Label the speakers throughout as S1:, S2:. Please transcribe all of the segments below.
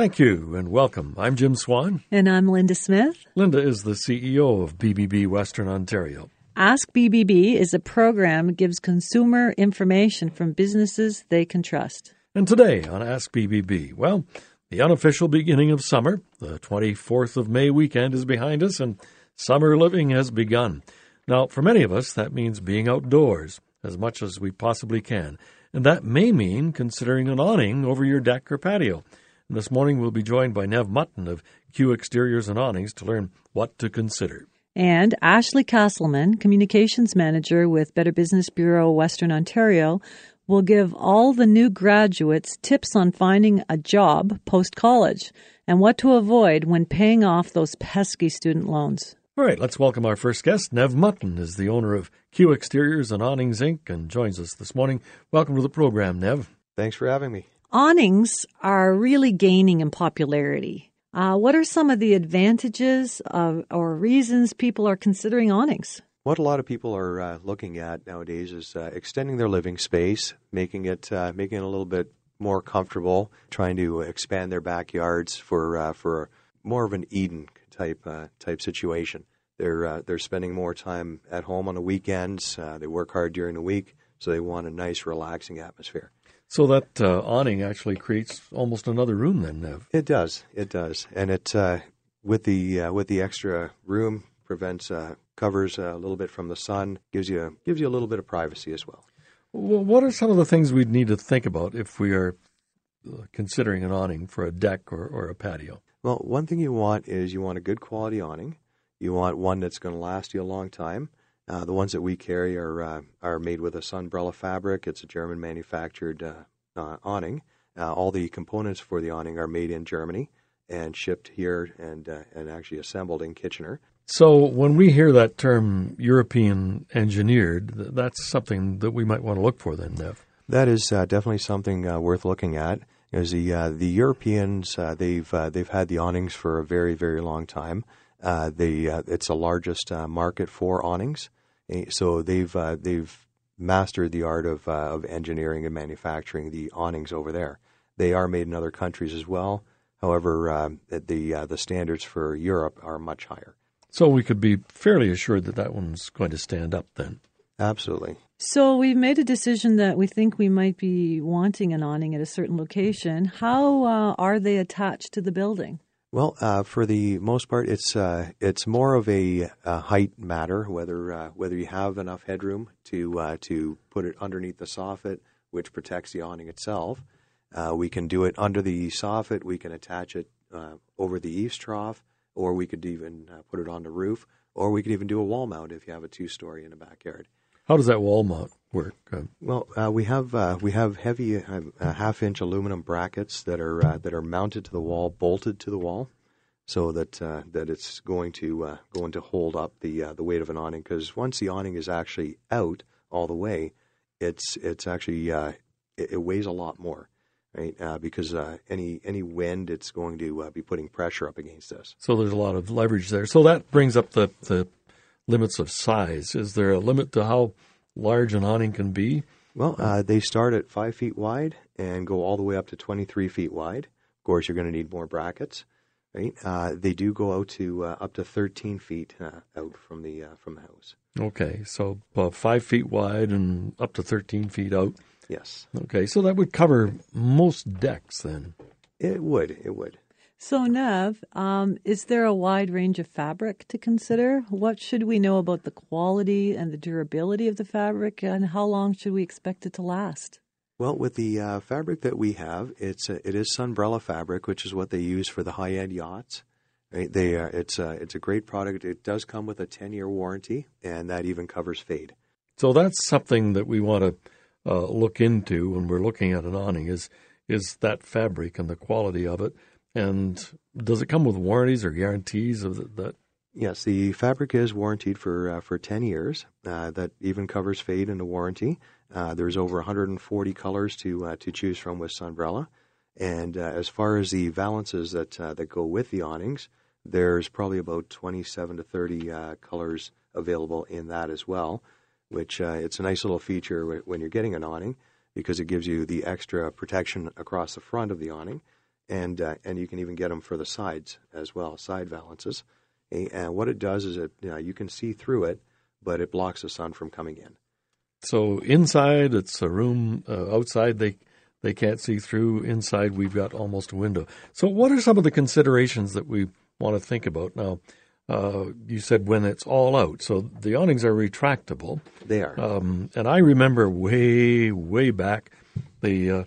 S1: Thank you and welcome. I'm Jim Swan.
S2: And I'm Linda Smith.
S1: Linda is the CEO of BBB Western Ontario.
S2: Ask BBB is a program that gives consumer information from businesses they can trust.
S1: And today on Ask BBB, well, the unofficial beginning of summer, the 24th of May weekend is behind us and summer living has begun. Now, for many of us, that means being outdoors as much as we possibly can. And that may mean considering an awning over your deck or patio. And this morning we'll be joined by Nev Mutton of Q Exteriors and Awnings to learn what to consider.
S2: And Ashley Castleman, Communications Manager with Better Business Bureau Western Ontario, will give all the new graduates tips on finding a job post college and what to avoid when paying off those pesky student loans.
S1: All right, let's welcome our first guest. Nev Mutton is the owner of Q Exteriors and Awnings Inc. and joins us this morning. Welcome to the program, Nev.
S3: Thanks for having me.
S2: Awnings are really gaining in popularity. Uh, what are some of the advantages of, or reasons people are considering awnings?
S3: What a lot of people are uh, looking at nowadays is uh, extending their living space, making it uh, making it a little bit more comfortable, trying to expand their backyards for uh, for more of an Eden type uh, type situation. They're they're spending more time at home on the weekends. they work hard during the week, so they want a nice, relaxing atmosphere.
S1: So that uh, awning actually creates almost another room, then, Nev.
S3: It does. It does, and it uh, with the uh, with the extra room prevents uh, covers a little bit from the sun, gives you gives you a little bit of privacy as well.
S1: Well, what are some of the things we'd need to think about if we are uh, considering an awning for a deck or, or a patio?
S3: Well, one thing you want is you want a good quality awning. You want one that's going to last you a long time. Uh, the ones that we carry are uh, are made with a Sunbrella fabric. It's a German manufactured uh, uh awning. Uh, all the components for the awning are made in Germany and shipped here and uh, and actually assembled in Kitchener.
S1: So when we hear that term European engineered, that's something that we might want to look for then, Nev.
S3: That is definitely something worth looking at. As the the Europeans, they've they've had the awnings for a very very long time. they it's the largest market for awnings. So they've uh, they've mastered the art of uh, of engineering and manufacturing the awnings over there. They are made in other countries as well. However, uh, the uh, the standards for Europe are much higher.
S1: So we could be fairly assured that that one's going to stand up then.
S3: Absolutely.
S2: So we've made a decision that we think we might be wanting an awning at a certain location. How uh, are they attached to the building?
S3: Well, uh, for the most part, it's uh, it's more of a, a height matter whether uh, whether you have enough headroom to uh, to put it underneath the soffit, which protects the awning itself. Uh, we can do it under the soffit. We can attach it uh, over the eaves trough, or we could even put it on the roof, or we could even do a wall mount if you have a two story in the backyard.
S1: How does that wall mount work? Um,
S3: well, uh, we have uh, we have heavy uh, half inch aluminum brackets that are uh, that are mounted to the wall, bolted to the wall, so that uh, that it's going to uh, going to hold up the the weight of an awning. Because once the awning is actually out all the way, it's it's actually it, it, weighs a lot more. Right, because any any wind, it's going to be putting pressure up against us.
S1: So there's a lot of leverage there. So that brings up the, the limits of size. Is there a limit to how large an awning can be?
S3: Well, uh, they start at five feet wide and go all the way up to 23 feet wide. Of course, you're going to need more brackets. Right? Uh, they do go out to uh, up to 13 feet uh, out from the uh, from the house.
S1: Okay, so five feet wide and up to 13 feet out.
S3: Yes.
S1: Okay, so that would cover most decks then.
S3: It would. It would.
S2: So, Nev, um, is there a wide range of fabric to consider? What should we know about the quality and the durability of the fabric, and how long should we expect it to last?
S3: Well, with the uh, fabric that we have, it's a, it is Sunbrella fabric, which is what they use for the high end yachts. Right? They uh, it's a, it's a great product. It does come with a ten year warranty, and that even covers fade.
S1: So that's something that we want to uh, look into when we're looking at an awning is is that fabric and the quality of it. And does it come with warranties or guarantees of that?
S3: Yes, the fabric is warranted for uh, for ten years. Uh, that even covers fade in the warranty. Uh, there's over 140 colors to uh, to choose from with Sunbrella, and uh, as far as the valances that uh, that go with the awnings, there's probably about 27 to 30 colors available in that as well. Which it's a nice little feature when you're getting an awning because it gives you the extra protection across the front of the awning and uh, and you can even get them for the sides as well, side valances. And what it does is it you, know, you can see through it, but it blocks the sun from coming in.
S1: So inside it's a room. Uh, outside they they can't see through. Inside we've got almost a window. So what are some of the considerations that we want to think about now? Uh, you said when it's all out. So the awnings are retractable.
S3: They are.
S1: Um, and I remember way, way back, the uh,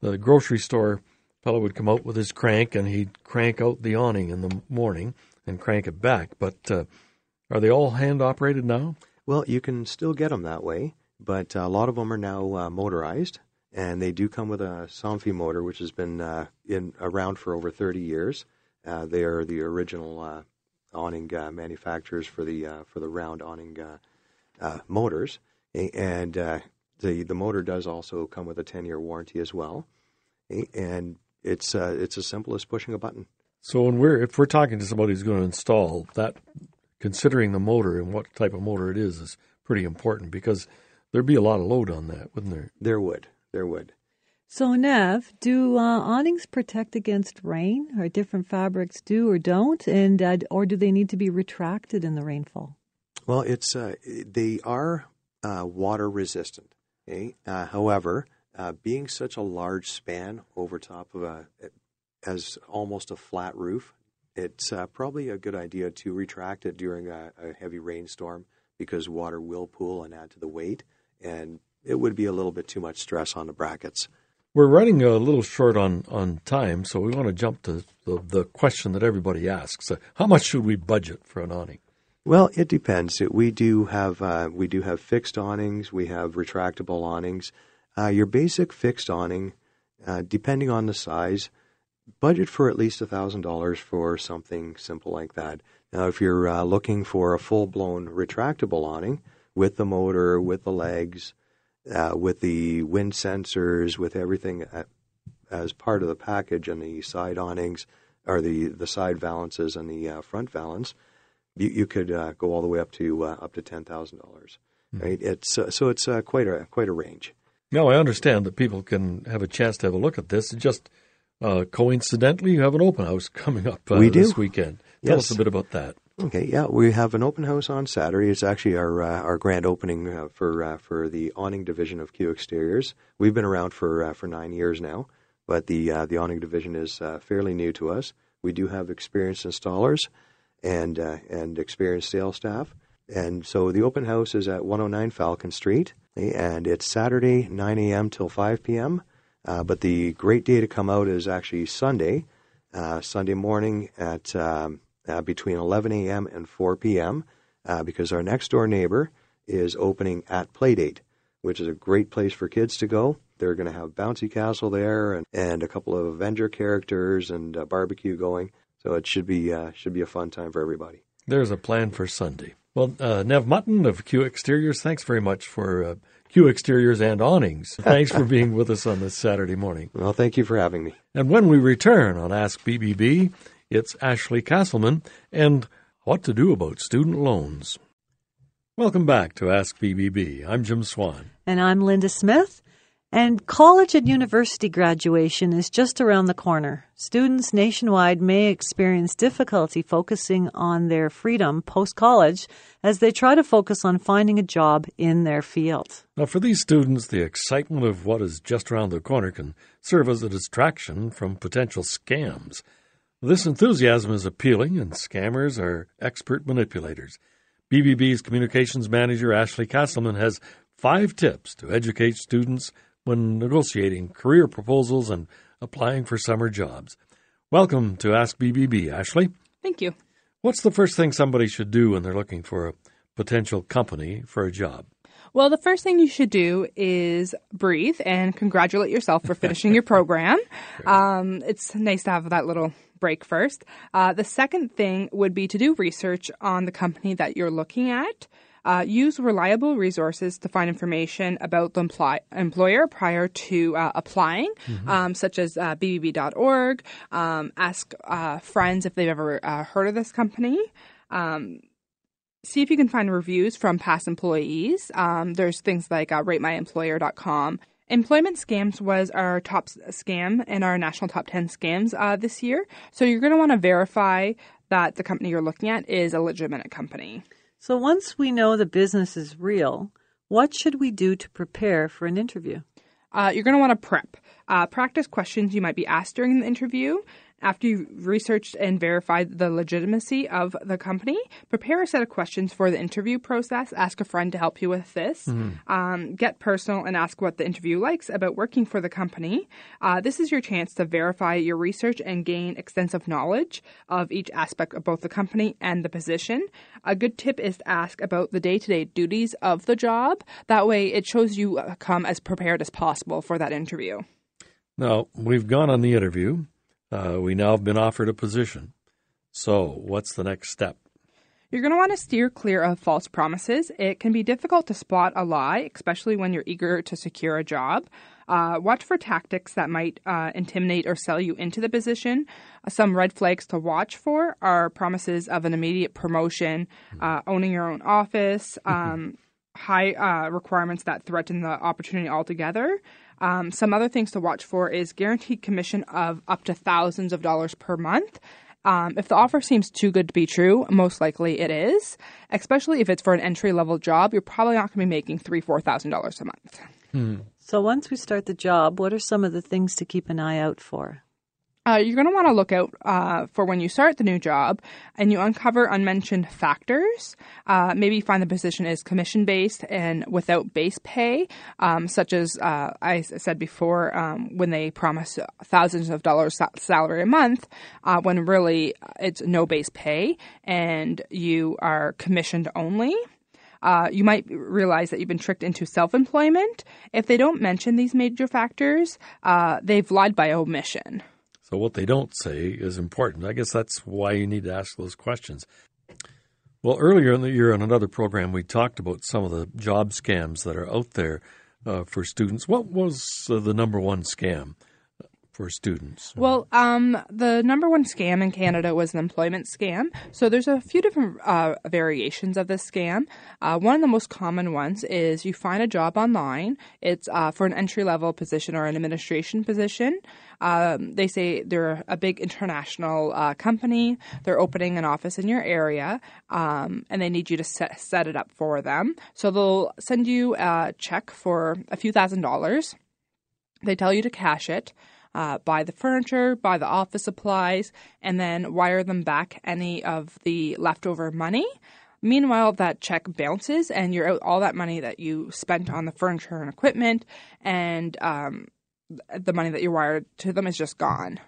S1: the grocery store fellow would come out with his crank and he'd crank out the awning in the morning and crank it back. But uh, are they all hand operated now?
S3: Well, you can still get them that way, but a lot of them are now uh, motorized, and they do come with a Somfy motor, which has been uh, in around for over 30 years. Uh, they are the original uh, awning uh, manufacturers for the for the round awning motors, and the the motor does also come with a 10 year warranty as well, and it's it's as simple as pushing a button.
S1: So when we're if we're talking to somebody who's going to install that, considering the motor and what type of motor it is is pretty important because there'd be a lot of load on that, wouldn't there?
S3: There would. There would.
S2: So Nev, do uh, awnings protect against rain, or different fabrics do or don't, and uh, or do they need to be retracted in the rainfall?
S3: Well, it's uh, they are uh, water resistant. Okay? Uh, however, uh, being such a large span over top of a as almost a flat roof, it's uh, probably a good idea to retract it during a, a, heavy rainstorm because water will pool and add to the weight, and it would be a little bit too much stress on the brackets.
S1: We're running a little short on, on time, so we want to jump to the, the question that everybody asks: uh, How much should we budget for an awning?
S3: Well, it depends. We do have uh, we do have fixed awnings. We have retractable awnings. Uh, your basic fixed awning, uh, depending on the size, budget for at least $1,000 for something simple like that. Now, if you're uh, looking for a full blown retractable awning with the motor, with the legs, uh, with the wind sensors, with everything at, as part of the package and the side awnings, or the, the side valances and the uh, front valance, you, you could uh, go all the way up to uh, up to ten thousand dollars. Hmm. Right? It's uh, so it's quite a quite a range.
S1: Now I understand that people can have a chance to have a look at this. Just uh, coincidentally, you have an open house coming up uh,
S3: we do.
S1: this weekend. Tell
S3: yes.
S1: us a bit about that.
S3: Okay, yeah, we have an open house on Saturday. It's actually our uh, our grand opening uh, for uh, for the awning division of Q Exteriors. We've been around for uh, for nine years now, but the the awning division is fairly new to us. We do have experienced installers and and experienced sales staff, and so the open house is at 109 Falcon Street, and it's Saturday 9 a.m. till 5 p.m. Uh, but the great day to come out is actually Sunday, uh, Sunday morning at um, uh, between 11 a.m. and 4 p.m. Uh, because our next door neighbor is opening at Playdate, which is a great place for kids to go. They're going to have bouncy castle there and, and a couple of Avenger characters and barbecue going. So it should be uh, should be a fun time for everybody.
S1: There's a plan for Sunday. Well, uh, Nev Mutton of Q Exteriors, thanks very much for Q Exteriors and Awnings. Thanks for being with us on this Saturday morning.
S3: Well, thank you for having me.
S1: And when we return on Ask BBB, it's Ashley Castleman and what to do about student loans. Welcome back to Ask BBB. I'm Jim Swan.
S2: And I'm Linda Smith. And college and university graduation is just around the corner. Students nationwide may experience difficulty focusing on their freedom post college as they try to focus on finding a job in their field.
S1: Now, for these students, the excitement of what is just around the corner can serve as a distraction from potential scams. This enthusiasm is appealing, and scammers are expert manipulators. BBB's communications manager, Ashley Castleman, has five tips to educate students when negotiating career proposals and applying for summer jobs. Welcome to Ask BBB, Ashley.
S4: Thank you.
S1: What's the first thing somebody should do when they're looking for a potential company for a job?
S4: Well, the first thing you should do is breathe and congratulate yourself for finishing your program. Um, it's nice to have that little break first. Uh, the second thing would be to do research on the company that you're looking at. Uh, use reliable resources to find information about the employ- employer prior to uh, applying, mm-hmm. um, such as uh, bbb.org. Um, ask uh, friends if they've ever uh, heard of this company. Um, see if you can find reviews from past employees. Um, there's things like uh, ratemyemployer.com Employment scams was our top scam in our national top 10 scams uh, this year. So you're going to want to verify that the company you're looking at is a legitimate company.
S2: So once we know the business is real, what should we do to prepare for an interview?
S4: Uh, you're going to want to prep. Uh, practice questions you might be asked during the interview. After you've researched and verified the legitimacy of the company, prepare a set of questions for the interview process. Ask a friend to help you with this. Um, get personal and ask what the interview likes about working for the company. Uh, this is your chance to verify your research and gain extensive knowledge of each aspect of both the company and the position. A good tip is to ask about the day to day duties of the job. That way, it shows you uh, come as prepared as possible for that interview.
S1: Now, we've gone on the interview. Uh, we now have been offered a position. So, what's the next step?
S4: You're going to want to steer clear of false promises. It can be difficult to spot a lie, especially when you're eager to secure a job. Uh, watch for tactics that might uh, intimidate or sell you into the position. Uh, some red flags to watch for are promises of an immediate promotion, uh, owning your own office, um, high uh, requirements that threaten the opportunity altogether. Um, some other things to watch for is guaranteed commission of up to thousands of dollars per month. Um, if the offer seems too good to be true, most likely it is. Especially if it's for an entry level job, you're probably not going to be making three, four thousand dollars a month.
S2: So once we start the job, what are some of the things to keep an eye out for?
S4: Uh, you're going to want to look out uh, for when you start the new job and you uncover unmentioned factors. Uh, maybe find the position is commission based and without base pay, um, such as uh, I said before, um, when they promise thousands of dollars salary a month, uh, when really it's no base pay and you are commissioned only. Uh, you might realize that you've been tricked into self employment. If they don't mention these major factors, uh, they've lied by omission.
S1: So, what they don't say is important. I guess that's why you need to ask those questions. Well, earlier in the year on another program, we talked about some of the job scams that are out there uh, for students. What was uh, the number one scam for students?
S4: Well, um, the number one scam in Canada was an employment scam. So there's a few different uh, variations of this scam. Uh, one of the most common ones is you find a job online. It's uh, for an entry level position or an administration position. Um, they say they're a big international uh, company. They're opening an office in your area, um, and they need you to set, set it up for them. So they'll send you a check for a few thousand dollars. They tell you to cash it uh, buy the furniture, buy the office supplies, and then wire them back any of the leftover money. Meanwhile, that check bounces, and you're out all that money that you spent on the furniture and equipment, and um, the money that you wired to them is just gone.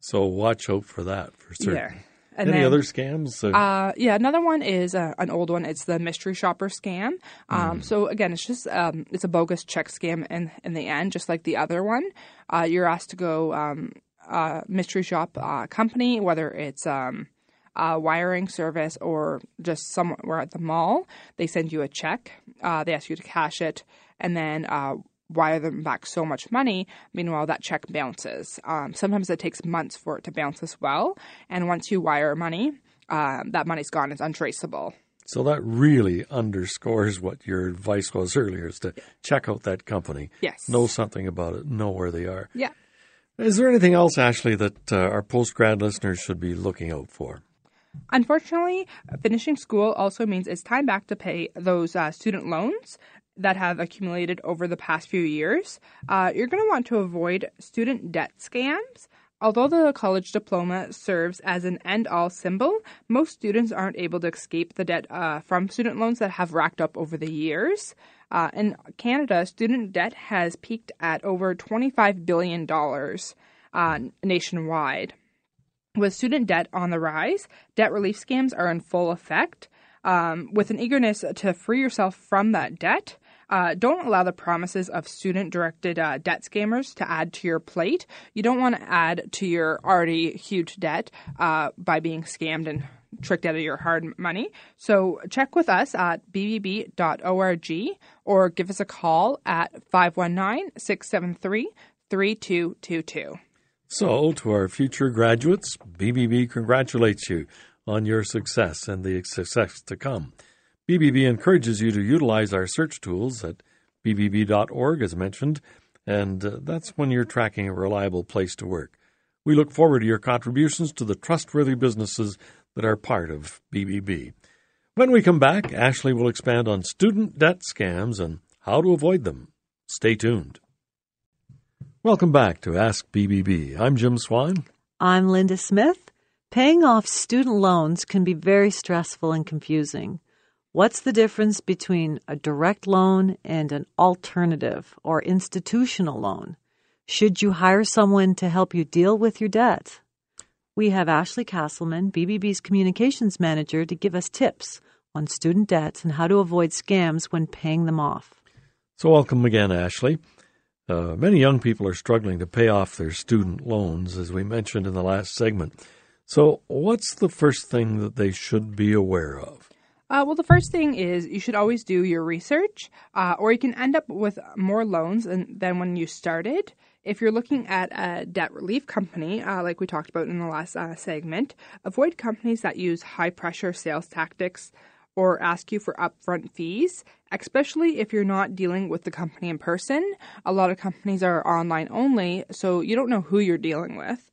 S1: So, watch out for that for certain.
S4: Yeah. And
S1: Any
S4: then-
S1: other scams? Uh,
S4: Uh, yeah, another one is uh, an old one. It's the mystery shopper scam. Um, So again, it's just um, it's a bogus check scam in in the end, just like the other one. Uh, you're asked to go um, uh, mystery shop uh, company, whether it's um, a wiring service or just somewhere at the mall. They send you a check. Uh, they ask you to cash it, and then. Uh, wire them back so much money. Meanwhile, that check bounces. Um, sometimes it takes months for it to bounce as well. And once you wire money, um, that money's gone. It's untraceable.
S1: so, that really underscores what your advice was earlier is to check out that company.
S4: Yes.
S1: Know something about it, know where they are.
S4: Yeah.
S1: Is there anything else, Ashley, that uh, our post grad listeners should be looking out for?
S4: Unfortunately, finishing school also means it's time back to pay those uh, student loans that have accumulated over the past few years. Uh, you're going to want to avoid student debt scams. Although the college diploma serves as an end all symbol, most students aren't able to escape the debt uh, from student loans that have racked up over the years. Uh, in Canada, student debt has peaked at over $25 billion uh, nationwide. With student debt on the rise, debt relief scams are in full effect. Um, with an eagerness to free yourself from that debt, uh, don't allow the promises of student directed uh, debt scammers to add to your plate. You don't want to add to your already huge debt uh, by being scammed and tricked out of your hard money. So check with us at bbb.org or give us a call at 519 673 3222.
S1: So, to our future graduates, BBB congratulates you on your success and the success to come. BBB encourages you to utilize our search tools at bbb.org, as mentioned, and uh, that's when you're tracking a reliable place to work. We look forward to your contributions to the trustworthy businesses that are part of BBB. When we come back, Ashley will expand on student debt scams and how to avoid them. Stay tuned. Welcome back to Ask BBB. I'm Jim Swan.
S2: I'm Linda Smith. Paying off student loans can be very stressful and confusing. What's the difference between a direct loan and an alternative or institutional loan? Should you hire someone to help you deal with your debt? We have Ashley Castleman, BBB's communications manager, to give us tips on student debts and how to avoid scams when paying them off.
S1: So, welcome again, Ashley. Uh, many young people are struggling to pay off their student loans, as we mentioned in the last segment. So, what's the first thing that they should be aware of?
S4: Uh, well, the first thing is you should always do your research, uh, or you can end up with more loans than, than when you started. If you're looking at a debt relief company, uh, like we talked about in the last uh, segment, avoid companies that use high pressure sales tactics or ask you for upfront fees, especially if you're not dealing with the company in person. A lot of companies are online only, so you don't know who you're dealing with.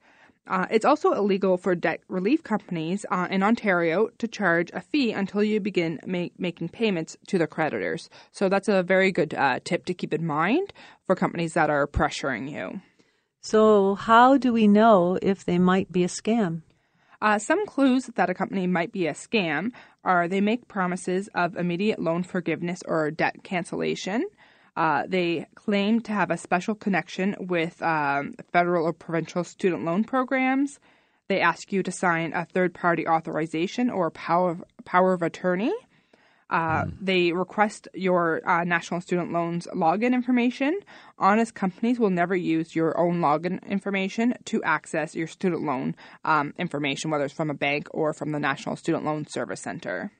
S4: Uh, it's also illegal for debt relief companies uh, in Ontario to charge a fee until you begin make, making payments to the creditors. So that's a very good uh, tip to keep in mind for companies that are pressuring you.
S2: So, how do we know if they might be a scam?
S4: Uh, some clues that a company might be a scam are they make promises of immediate loan forgiveness or debt cancellation. Uh, they claim to have a special connection with um, federal or provincial student loan programs. They ask you to sign a third party authorization or power, of, power of attorney. Uh, mm. They request your uh, National Student Loans login information. Honest companies will never use your own login information to access your student loan um, information, whether it's from a bank or from the National Student Loan Service Center.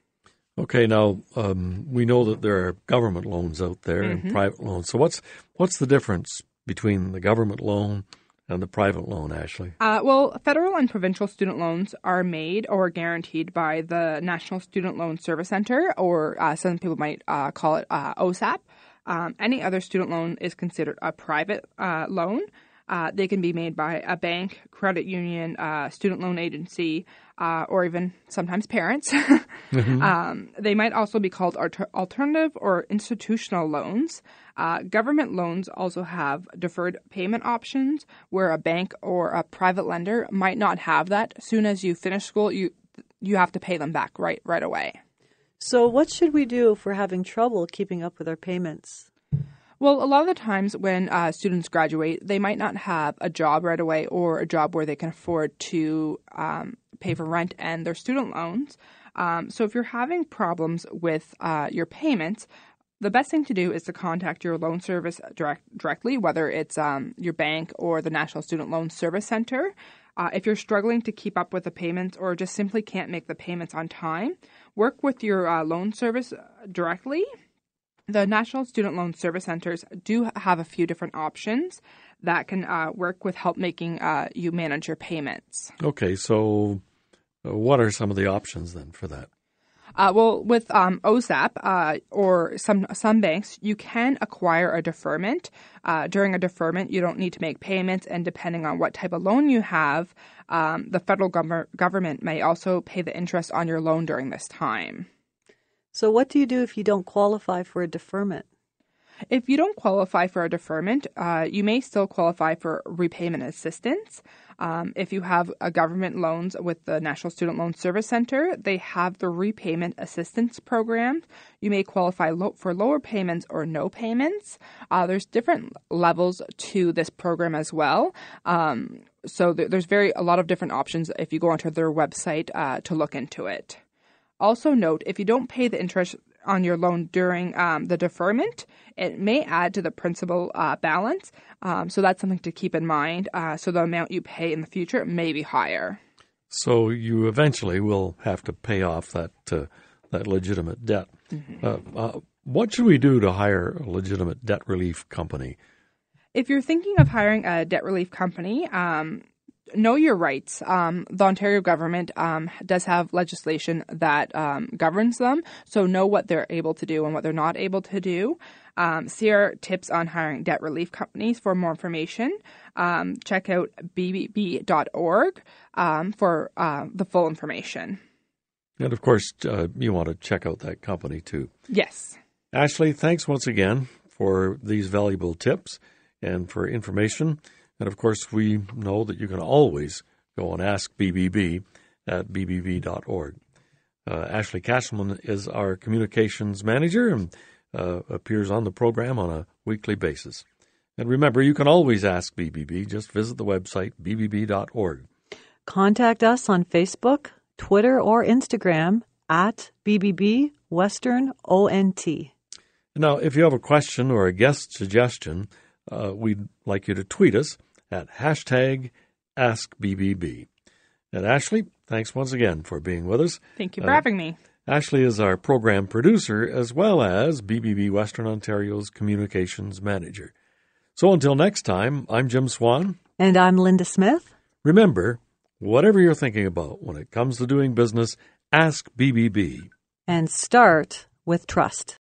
S1: Okay, now um, we know that there are government loans out there mm-hmm. and private loans. So what's what's the difference between the government loan and the private loan, Ashley?
S4: Uh, well, federal and provincial student loans are made or guaranteed by the National Student Loan Service Center, or uh, some people might uh, call it uh, OSAP. Um, any other student loan is considered a private uh, loan. Uh, they can be made by a bank, credit union, uh, student loan agency, uh, or even sometimes parents. mm-hmm. um, they might also be called alternative or institutional loans. Uh, government loans also have deferred payment options, where a bank or a private lender might not have that. As soon as you finish school, you you have to pay them back right right away.
S2: So, what should we do if we're having trouble keeping up with our payments?
S4: Well, a lot of the times when uh, students graduate, they might not have a job right away or a job where they can afford to um, pay for rent and their student loans. Um, so if you're having problems with uh, your payments, the best thing to do is to contact your loan service direct, directly, whether it's um, your bank or the National Student Loan Service Center. Uh, if you're struggling to keep up with the payments or just simply can't make the payments on time, work with your uh, loan service directly the National Student Loan Service Centers do have a few different options that can uh, work with help making uh, you manage your payments.
S1: Okay, so uh, what are some of the options then for that?
S4: Uh, well, with um, OSAP uh, or some some banks, you can acquire a deferment. Uh, during a deferment, you don't need to make payments, and depending on what type of loan you have, um, the federal gov- government may also pay the interest on your loan during this time.
S2: So, what do you do if you don't qualify for a deferment?
S4: If you don't qualify for a deferment, uh, you may still qualify for repayment assistance. Um, if you have a government loans with the National Student Loan Service Center, they have the repayment assistance program. You may qualify lo- for lower payments or no payments. Uh, there's different levels to this program as well. Um, so th- there's very a lot of different options if you go onto their website uh, to look into it. Also, note if you don't pay the interest on your loan during um, the deferment, it may add to the principal uh, balance. Um, so that's something to keep in mind. Uh, so the amount you pay in the future may be higher.
S1: So you eventually will have to pay off that uh, that legitimate debt. Mm-hmm. Uh, uh, what should we do to hire a legitimate debt relief company?
S4: If you're thinking of hiring a debt relief company, um, know your rights. Um, the Ontario government um, does have legislation that um, governs them, so know what they're able to do and what they're not able to do. Um, see our tips on hiring debt relief companies for more information. Um, check out bbb.org um, for uh, the full information.
S1: And of course, uh, you want to check out that company too.
S4: Yes.
S1: Ashley, thanks once again for these valuable tips and for information. And of course, we know that you can always go and ask BBB at bbb.org. Uh, Ashley Castleman is our communications manager and uh, appears on the program on a weekly basis. And remember, you can always ask BBB. Just visit the website, bbb.org.
S2: Contact us on Facebook, Twitter, or Instagram at BBB Western ONT.
S1: Now, if you have a question or a guest suggestion, uh, we'd like you to tweet us at hashtag AskBBB. And Ashley, thanks once again for being with us.
S4: Thank you for uh, having me.
S1: Ashley is our program producer as well as BBB Western Ontario's communications manager. So until next time, I'm Jim Swan.
S2: And I'm Linda Smith.
S1: Remember, whatever you're thinking about when it comes to doing business, ask BBB.
S2: And start with trust.